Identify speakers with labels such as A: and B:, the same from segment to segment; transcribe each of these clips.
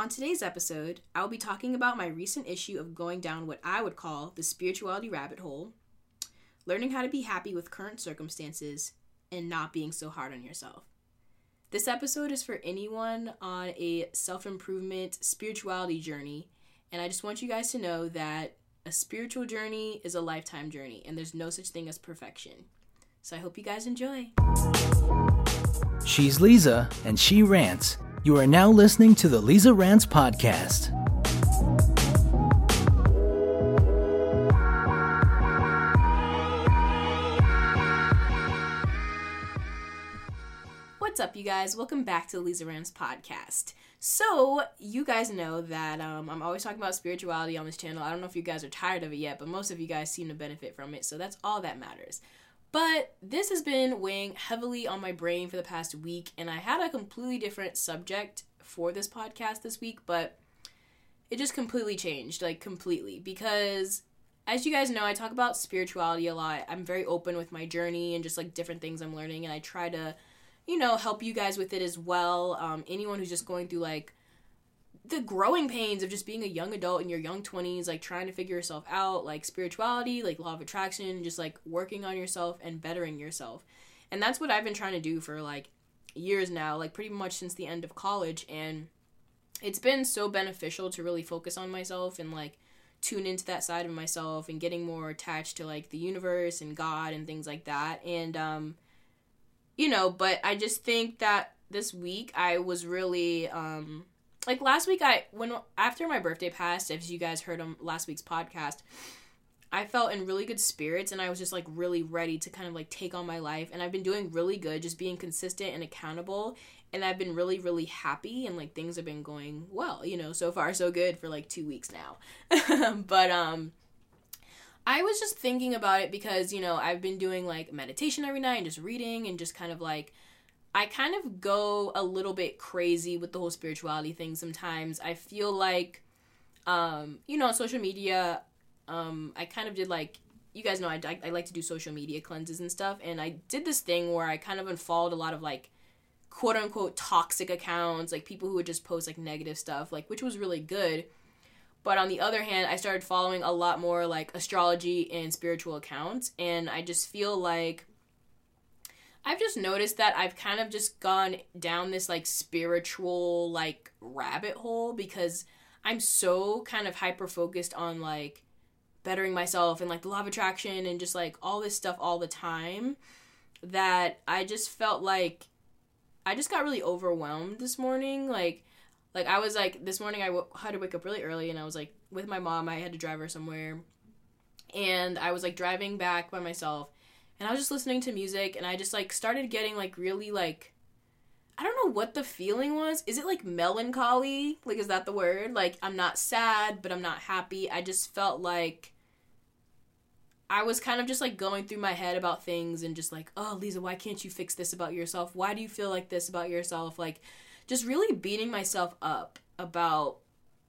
A: On today's episode, I'll be talking about my recent issue of going down what I would call the spirituality rabbit hole, learning how to be happy with current circumstances, and not being so hard on yourself. This episode is for anyone on a self improvement spirituality journey, and I just want you guys to know that a spiritual journey is a lifetime journey, and there's no such thing as perfection. So I hope you guys enjoy.
B: She's Leeza, and she rants. You are now listening to the Leeza Rants Podcast.
A: What's up, you guys? Welcome back to the Leeza Rants podcast. So, you guys know that um, I'm always talking about spirituality on this channel. I don't know if you guys are tired of it yet, but most of you guys seem to benefit from it, so that's all that matters. But this has been weighing heavily on my brain for the past week, and I had a completely different subject for this podcast this week, but it just completely changed, like completely, because as you guys know, I talk about spirituality a lot. I'm very open with my journey and just like different things I'm learning, and I try to, you know, help you guys with it as well. Um, anyone who's just going through like the growing pains of just being a young adult in your young 20s like trying to figure yourself out like spirituality like law of attraction just like working on yourself and bettering yourself. And that's what i've been trying to do for like years now like pretty much since the end of college. And it's been so beneficial to really focus on myself and like tune into that side of myself and getting more attached to like the universe and god and things like that. And um you know but i just think that this week i was really um like last week i when after my birthday passed as you guys heard on last week's podcast i felt in really good spirits and i was just like really ready to kind of like take on my life. And i've been doing really good just being consistent and accountable. And i've been really really happy and like things have been going well you know so far so good for like two weeks now. But um i was just thinking about it because you know i've been doing like meditation every night and just reading and just kind of like I kind of go a little bit crazy with the whole spirituality thing sometimes. I feel like, um, you know, on social media, um, I kind of did like, you guys know I, I, I like to do social media cleanses and stuff. And I did this thing where I kind of unfollowed a lot of like, quote unquote, toxic accounts, like people who would just post like negative stuff, like, which was really good. But on the other hand, I started following a lot more like astrology and spiritual accounts. And I just feel like, I've just noticed that I've kind of just gone down this like spiritual like rabbit hole because I'm so kind of hyper focused on like bettering myself and like the law of attraction and just like all this stuff all the time that I just felt like I just got really overwhelmed this morning. Like like I was like this morning I w- had to wake up really early and I was like with my mom. I had to drive her somewhere. And I was like driving back by myself and I was just listening to music and I just like started getting like really like I don't know what the feeling was. Is it like melancholy? Like is that the word? Like I'm not sad, but I'm not happy. I just felt like I was kind of just like going through my head about things and just like, "Oh, Leeza, why can't you fix this about yourself? Why do you feel like this about yourself?" Like just really beating myself up about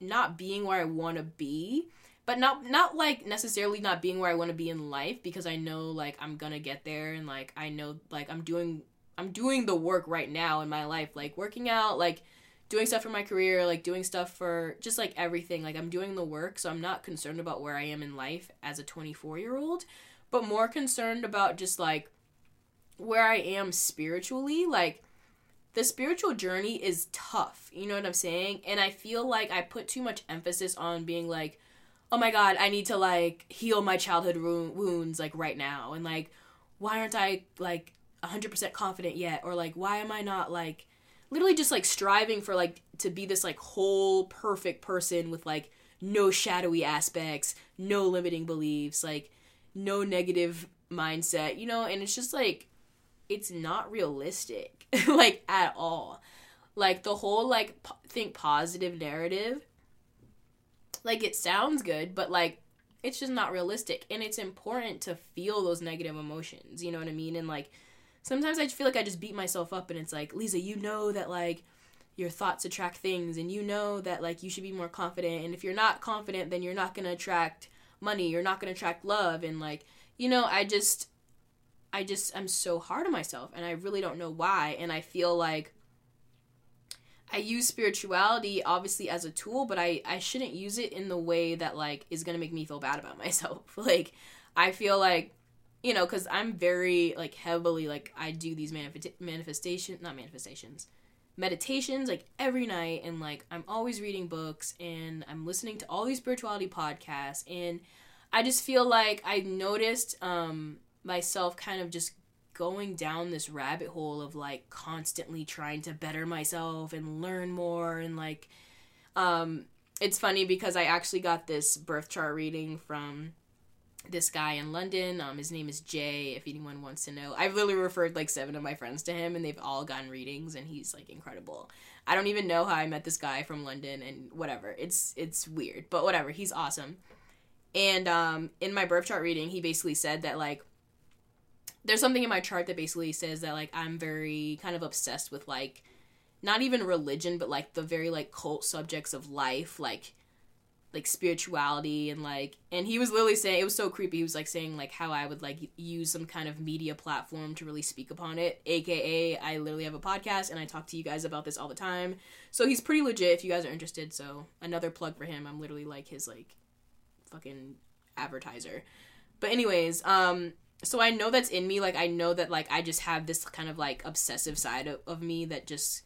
A: not being where I want to be but not not like necessarily not being where I want to be in life because I know like I'm gonna get there and like I know like I'm doing I'm doing the work right now in my life like working out like doing stuff for my career like doing stuff for just like everything like I'm doing the work so I'm not concerned about where I am in life as a 24 year old but more concerned about just like where I am spiritually like the spiritual journey is tough you know what I'm saying? And I feel like I put too much emphasis on being like oh my god, I need to like heal my childhood wounds like right now, and like why aren't I like 100% confident yet, or like why am I not like literally just like striving for like to be this like whole perfect person with like no shadowy aspects, no limiting beliefs, like no negative mindset, you know, and it's just like it's not realistic like at all. Like the whole like think positive narrative like it sounds good, but like it's just not realistic. And it's important to feel those negative emotions. You know what I mean? And like sometimes I feel like I just beat myself up and it's like, Leeza, you know that like your thoughts attract things and you know that like you should be more confident and if you're not confident then you're not going to attract money you're not going to attract love and like you know i just i just i'm so hard on myself and i really don't know why and i feel like I use spirituality obviously as a tool, but I I shouldn't use it in the way that like is to make me feel bad about myself. like I feel like you know, cuz I'm very like heavily like I do these manifest manifestation not manifestations meditations like every night and like I'm always reading books and I'm listening to all these spirituality podcasts and I just feel like I noticed um myself kind of just going down this rabbit hole of like constantly trying to better myself and learn more and like um it's funny because I actually got this birth chart reading from this guy in London. Um, his name is Jay. If anyone wants to know, I've literally referred like seven of my friends to him, and they've all gotten readings, and he's like incredible. I don't even know how I met this guy from London, and whatever. It's it's weird, but whatever. He's awesome. And um, in my birth chart reading, he basically said that like there's something in my chart that basically says that like I'm very kind of obsessed with like not even religion, but like the very like cult subjects of life, like like spirituality and like and he was literally saying it was so creepy he was like saying like how i would like use some kind of media platform to really speak upon it aka i literally have a podcast and i talk to you guys about this all the time. So he's pretty legit if you guys are interested so another plug for him i'm literally like his like fucking advertiser. But anyways um so i know that's in me like i know that like i just have this kind of like obsessive side of, of me that just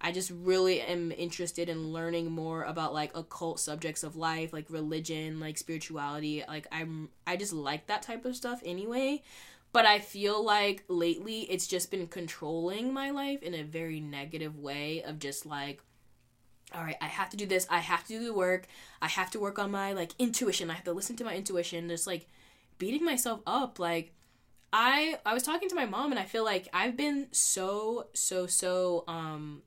A: I just really am interested in learning more about like occult subjects of life, like religion, like spirituality. Like I'm I just like that type of stuff anyway. But I feel like lately it's just been controlling my life in a very negative way of just like all right, I have to do this. I have to do the work. I have to work on my like intuition. I have to listen to my intuition. Just like beating myself up like I I was talking to my mom and I feel like I've been so so so um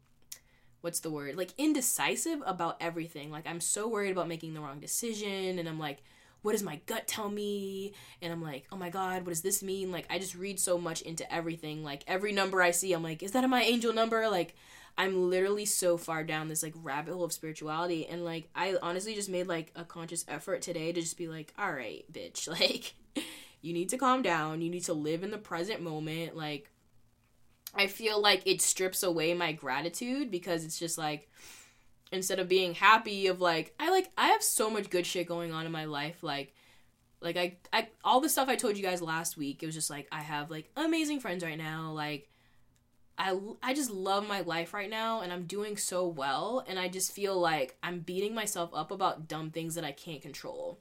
A: what's the word? Like indecisive about everything. Like i'm so worried about making the wrong decision and i'm like what does my gut tell me? And i'm like oh my god what does this mean? Like i just read so much into everything. Like every number i see i'm like is that my angel number? Like i'm literally so far down this like rabbit hole of spirituality. And like i honestly just made like a conscious effort today to just be like all right bitch like you need to calm down. You need to live in the present moment. Like I feel like it strips away my gratitude because it's just like instead of being happy of like I like I have so much good shit going on in my life like like I I all the stuff I told you guys last week it was just like I have like amazing friends right now like I I just love my life right now and I'm doing so well and I just feel like I'm beating myself up about dumb things that I can't control.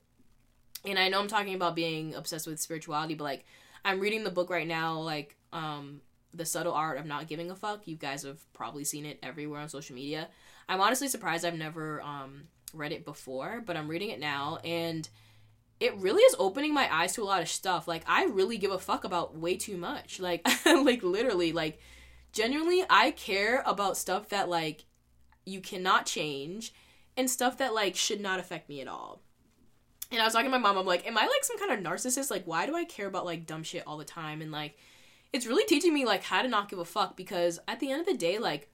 A: And I know I'm talking about being obsessed with spirituality but like I'm reading the book right now like um the subtle art of not giving a fuck. You guys have probably seen it everywhere on social media. I'm honestly surprised I've never um, read it before, but I'm reading it now and it really is opening my eyes to a lot of stuff. Like I really give a fuck about way too much. Like like literally like genuinely I care about stuff that like you cannot change and stuff that like should not affect me at all. And I was talking to my mom, I'm like, am I like some kind of narcissist? Like, why do I care about like dumb shit all the time? And like, it's really teaching me like how to not give a fuck because at the end of the day like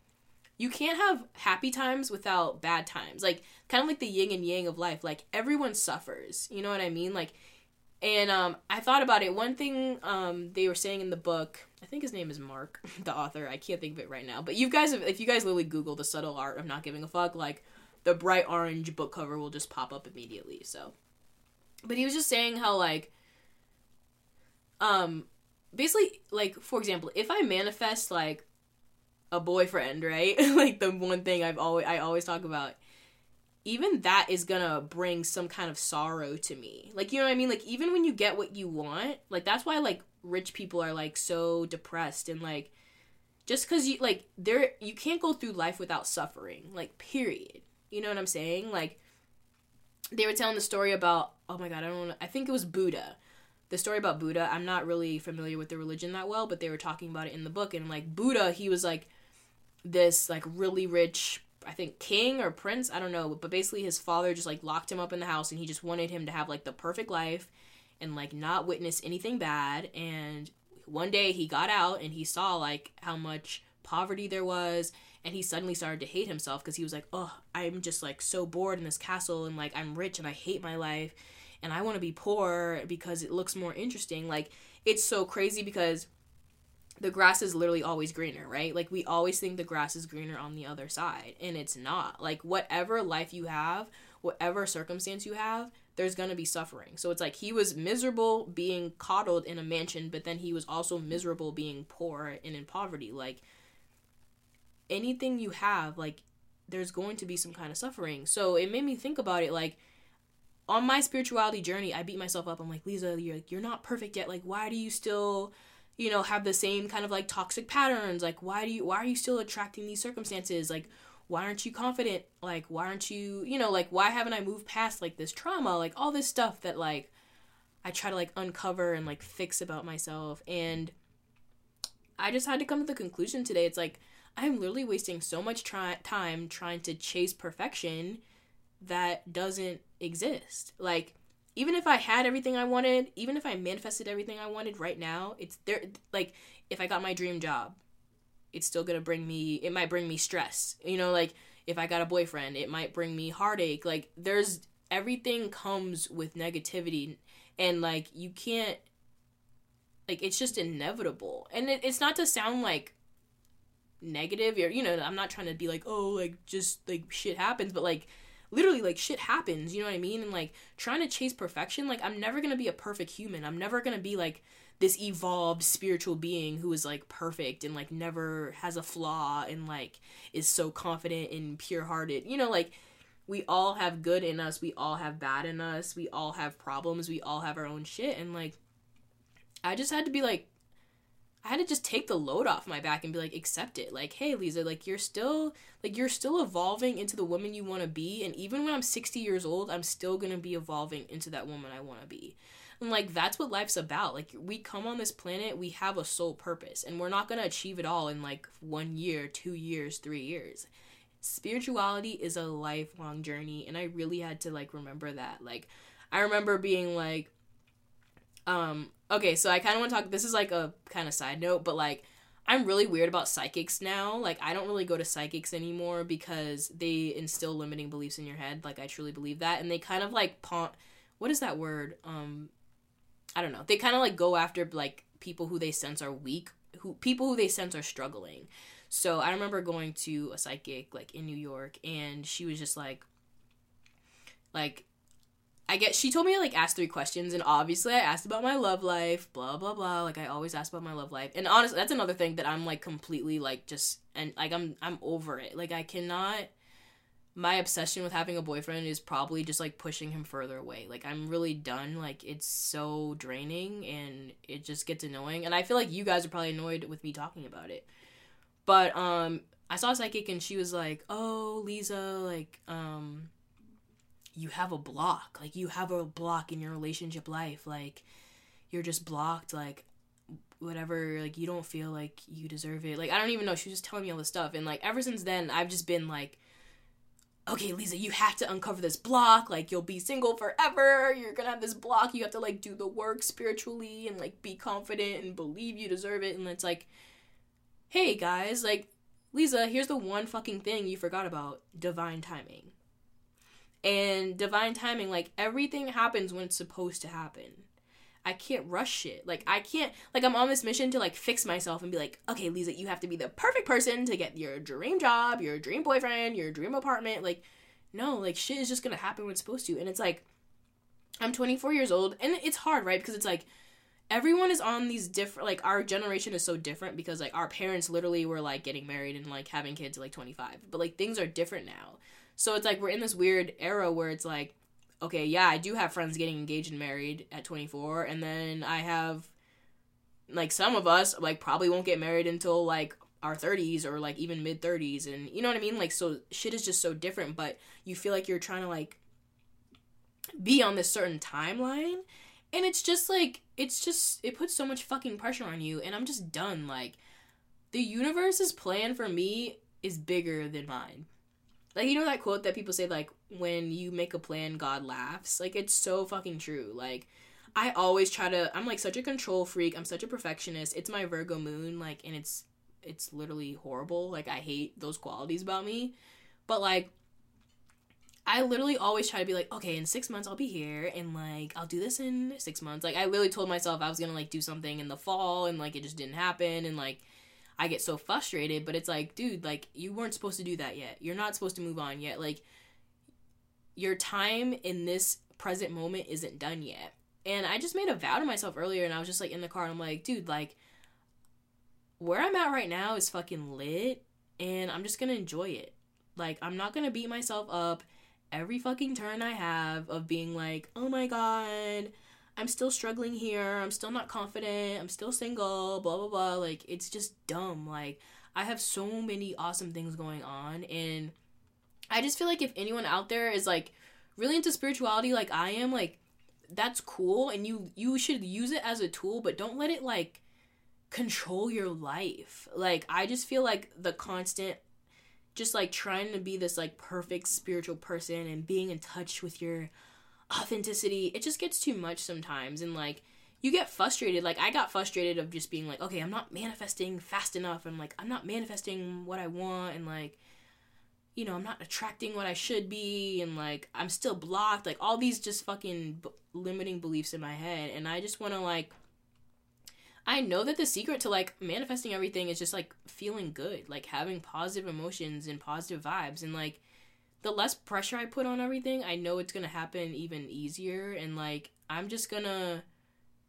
A: you can't have happy times without bad times. Like kind of like the yin and yang of life. Like everyone suffers. You know what i mean? Like and um i thought about it. One thing um they were saying in the book i think his name is mark the author. I can't think of it right now. But you guys have, if you guys literally google the subtle art of not giving a fuck like the bright orange book cover will just pop up immediately so. But he was just saying how like um basically like for example, if I manifest like a boyfriend, right? like the one thing I've always I always talk about even that is gonna bring some kind of sorrow to me. Like, you know what I mean? Like, even when you get what you want, like, that's why, like, rich people are, like, so depressed and, like, just because you, like, there, you can't go through life without suffering, like, period. You know what I'm saying? Like, they were telling the story about, oh my god, I don't know, I think it was Buddha the story about Buddha, I'm not really familiar with the religion that well, but they were talking about it in the book and like Buddha, he was like this like really rich I think king or prince, I don't know, but basically his father just like locked him up in the house and he just wanted him to have like the perfect life and like not witness anything bad and one day he got out and he saw like how much poverty there was and he suddenly started to hate himself because he was like, "Oh, I'm just like so bored in this castle and like I'm rich and I hate my life." and I want to be poor because it looks more interesting. Like it's so crazy because the grass is literally always greener, right? Like we always think the grass is greener on the other side, and it's not. Like whatever life you have, whatever circumstance you have, there's going to be suffering. So it's like he was miserable being coddled in a mansion, but then he was also miserable being poor and in poverty. Like anything you have, like there's going to be some kind of suffering. So it made me think about it like on my spirituality journey, I beat myself up. I'm like, Leeza, you're you're not perfect yet. Like why do you still you know have the same kind of like toxic patterns like why do you why are you still attracting these circumstances? Like why aren't you confident? Like why aren't you you know like why haven't i moved past like this trauma? Like all this stuff that like i try to like uncover and like fix about myself. And i just had to come to the conclusion today. It's like i'm literally wasting so much try- time trying to chase perfection that doesn't exist. Like even if I had everything I wanted, even if I manifested everything I wanted right now, it's there like if I got my dream job, it's still going to bring me it might bring me stress. You know, like if I got a boyfriend, it might bring me heartache. Like there's everything comes with negativity and like you can't like it's just inevitable. And it, it's not to sound like negative or you know, I'm not trying to be like, "Oh, like just like shit happens," but like literally like shit happens you know what i mean? And like trying to chase perfection like i'm never gonna be a perfect human. I'm never gonna be like this evolved spiritual being who is like perfect and like never has a flaw and like is so confident and pure hearted you know like we all have good in us we all have bad in us we all have problems we all have our own shit. And like i just had to be like Had to just take the load off my back and be like, accept it. Like, hey, Leeza, like you're still like you're still evolving into the woman you want to be, and even when I'm 60 years old, I'm still gonna be evolving into that woman I want to be. And like that's what life's about. Like we come on this planet, we have a sole purpose, and we're not gonna achieve it all in like one year, two years, three years. Spirituality is a lifelong journey, and I really had to like remember that. Like, I remember being like, um, okay, so I kind of want to talk. This is like a kind of side note, but like I'm really weird about psychics now. Like I don't really go to psychics anymore because they instill limiting beliefs in your head. Like I truly believe that, and they kind of like pawn. What is that word? Um, I don't know. They kind of like go after like people who they sense are weak, who people who they sense are struggling. So I remember going to a psychic like in New York, and she was just like, like I guess she told me like ask three questions and obviously I asked about my love life, blah blah blah. Like I always ask about my love life. And honestly, that's another thing that I'm like completely like just and like I'm I'm over it. Like I cannot my obsession with having a boyfriend is probably just like pushing him further away. Like I'm really done. Like it's so draining and it just gets annoying. And I feel like you guys are probably annoyed with me talking about it. But um I saw a psychic and she was like, "Oh, Leeza, like um you have a block. Like you have a block in your relationship life. Like you're just blocked. Like whatever. Like you don't feel like you deserve it. Like I don't even know. She was just telling me all this stuff. And like ever since then, I've just been like, okay, Leeza, you have to uncover this block. Like you'll be single forever. You're gonna have this block. You have to like do the work spiritually and like be confident and believe you deserve it. And it's like, hey guys, like Leeza, here's the one fucking thing you forgot about divine timing and divine timing like everything happens when it's supposed to happen. I can't rush shit. Like i can't like i'm on this mission to like fix myself and be like okay Leeza you have to be the perfect person to get your dream job your dream boyfriend your dream apartment. Like no like shit is just gonna happen when it's supposed to. And it's like i'm 24 years old and it's hard right? Because it's like everyone is on these different like our generation is so different because like our parents literally were like getting married and like having kids at like 25 but like things are different now so it's like we're in this weird era where it's like, okay, yeah, I do have friends getting engaged and married at 24, and then I have like some of us like probably won't get married until like our 30s or like even mid 30s and you know what I mean? Like so shit is just so different, but you feel like you're trying to like be on this certain timeline and it's just like it's just it puts so much fucking pressure on you and I'm just done like the universe's plan for me is bigger than mine. Like you know that quote that people say like when you make a plan God laughs. Like it's so fucking true. Like I always try to I'm like such a control freak. I'm such a perfectionist. It's my Virgo moon like and it's it's literally horrible. Like I hate those qualities about me. But like I literally always try to be like, okay, in six months I'll be here, and like I'll do this in six months. Like I literally told myself I was gonna like do something in the fall, and like it just didn't happen, and like I get so frustrated. But it's like, dude, like you weren't supposed to do that yet. You're not supposed to move on yet. Like your time in this present moment isn't done yet. And I just made a vow to myself earlier, and I was just like in the car, and I'm like, dude, like where I'm at right now is fucking lit, and I'm just gonna enjoy it. Like I'm not gonna beat myself up every fucking turn I have of being like, oh my god, I'm still struggling here, I'm still not confident, I'm still single, blah blah blah. Like, it's just dumb. Like, I have so many awesome things going on, and I just feel like if anyone out there is like really into spirituality like I am, like, that's cool, and you you should use it as a tool, but don't let it like control your life. Like, I just feel like the constant just like trying to be this like perfect spiritual person and being in touch with your authenticity it just gets too much sometimes and like you get frustrated like i got frustrated of just being like okay i'm not manifesting fast enough i'm like i'm not manifesting what i want and like you know i'm not attracting what i should be and like i'm still blocked like all these just fucking b- limiting beliefs in my head and i just want to like I know that the secret to like manifesting everything is just like feeling good, like having positive emotions and positive vibes and like the less pressure I put on everything, I know it's to happen even easier and like I'm just to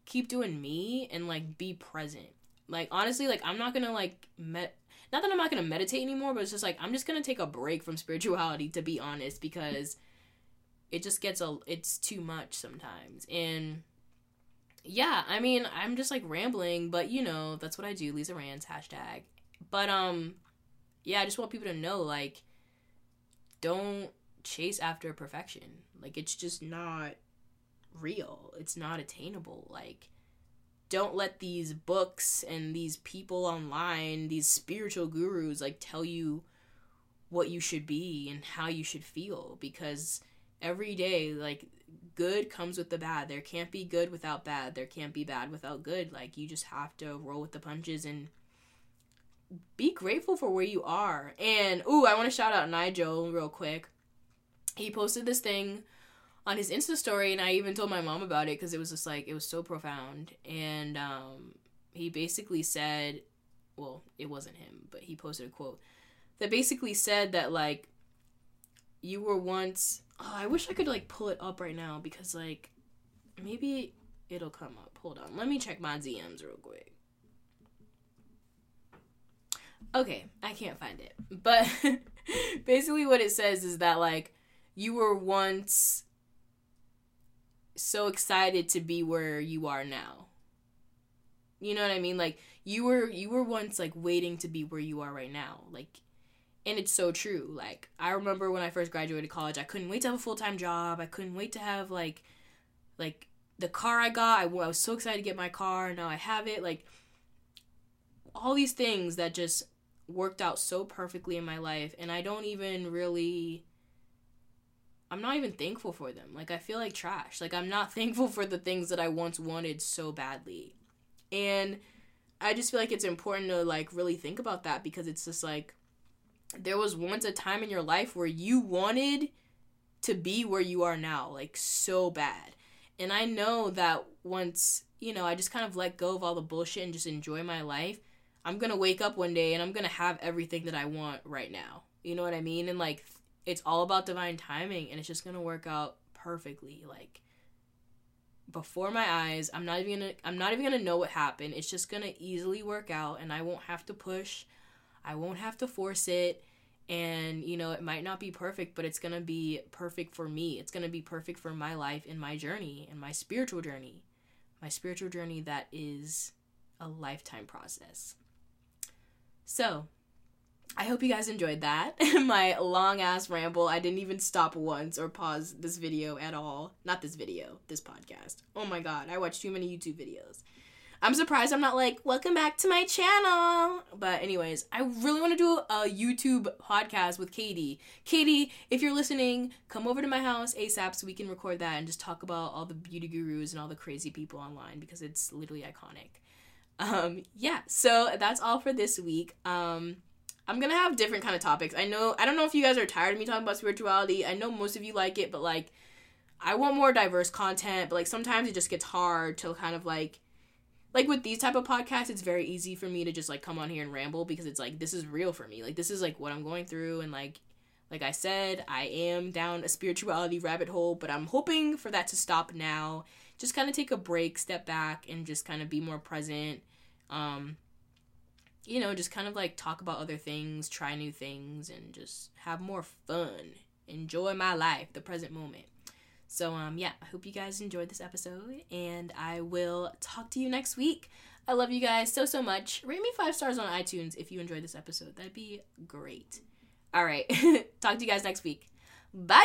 A: keep doing me and like be present. Like honestly, like I'm not to like met not that I'm not to meditate anymore, but it's just like I'm just to take a break from spirituality to be honest because it just gets a it's too much sometimes. And yeah, I mean, I'm just like rambling, but you know, that's what I do. Leeza Rants hashtag. But um, yeah, I just want people to know like, don't chase after perfection. Like it's just not real. It's not attainable. Like, don't let these books and these people online, these spiritual gurus, like tell you what you should be and how you should feel because every day like good comes with the bad. There can't be good without bad. There can't be bad without good. Like you just have to roll with the punches and be grateful for where you are. And ooh, I want to shout out Nigel real quick. He posted this thing on his Insta story and I even told my mom about it cuz it was just like it was so profound and um he basically said well, it wasn't him, but he posted a quote that basically said that like you were once Oh, I wish I could like pull it up right now because like maybe it'll come up. Hold on. Let me check my DMs real quick. Okay, I can't find it. But basically what it says is that like you were once so excited to be where you are now. You know what I mean? Like you were you were once like waiting to be where you are right now. Like and it's so true like i remember when i first graduated college i couldn't wait to have a full-time job i couldn't wait to have like like the car i got I, I was so excited to get my car now i have it like all these things that just worked out so perfectly in my life and i don't even really i'm not even thankful for them. Like i feel like trash. Like i'm not thankful for the things that i once wanted so badly. And i just feel like it's important to like really think about that because it's just like there was once a time in your life where you wanted to be where you are now, like so bad. And I know that once, you know, I just kind of let go of all the bullshit and just enjoy my life, I'm to wake up one day and I'm to have everything that I want right now. You know what I mean? And like it's all about divine timing and it's just to work out perfectly like before my eyes. I'm not even to I'm not even to know what happened. It's just to easily work out and I won't have to push I won't have to force it. And, you know, it might not be perfect, but it's to be perfect for me. It's to be perfect for my life and my journey and my spiritual journey. My spiritual journey that is a lifetime process. So, I hope you guys enjoyed that. my long ass ramble. I didn't even stop once or pause this video at all. Not this video, this podcast. Oh my god, I watch too many YouTube videos. I'm surprised I'm not like, welcome back to my channel. But, anyways, I really want to do a YouTube podcast with Katie. Katie, if you're listening, come over to my house ASAP so we can record that and just talk about all the beauty gurus and all the crazy people online because it's literally iconic. Um, yeah, so that's all for this week. Um, I'm gonna have different kind of topics. I know I don't know if you guys are tired of me talking about spirituality. I know most of you like it, but like I want more diverse content, but like sometimes it just gets hard to kind of like like with these type of podcasts, it's very easy for me to just like come on here and ramble because it's like this is real for me. Like this is like what I'm going through and like like I said, I am down a spirituality rabbit hole, but I'm hoping for that to stop now. Just kind of take a break, step back and just kind of be more present. Um you know, just kind of like talk about other things, try new things and just have more fun. Enjoy my life, the present moment. So um yeah, I hope you guys enjoyed this episode and I will talk to you next week. I love you guys so so much. Rate me 5 stars on iTunes if you enjoyed this episode. That'd be great. All right. talk to you guys next week. Bye.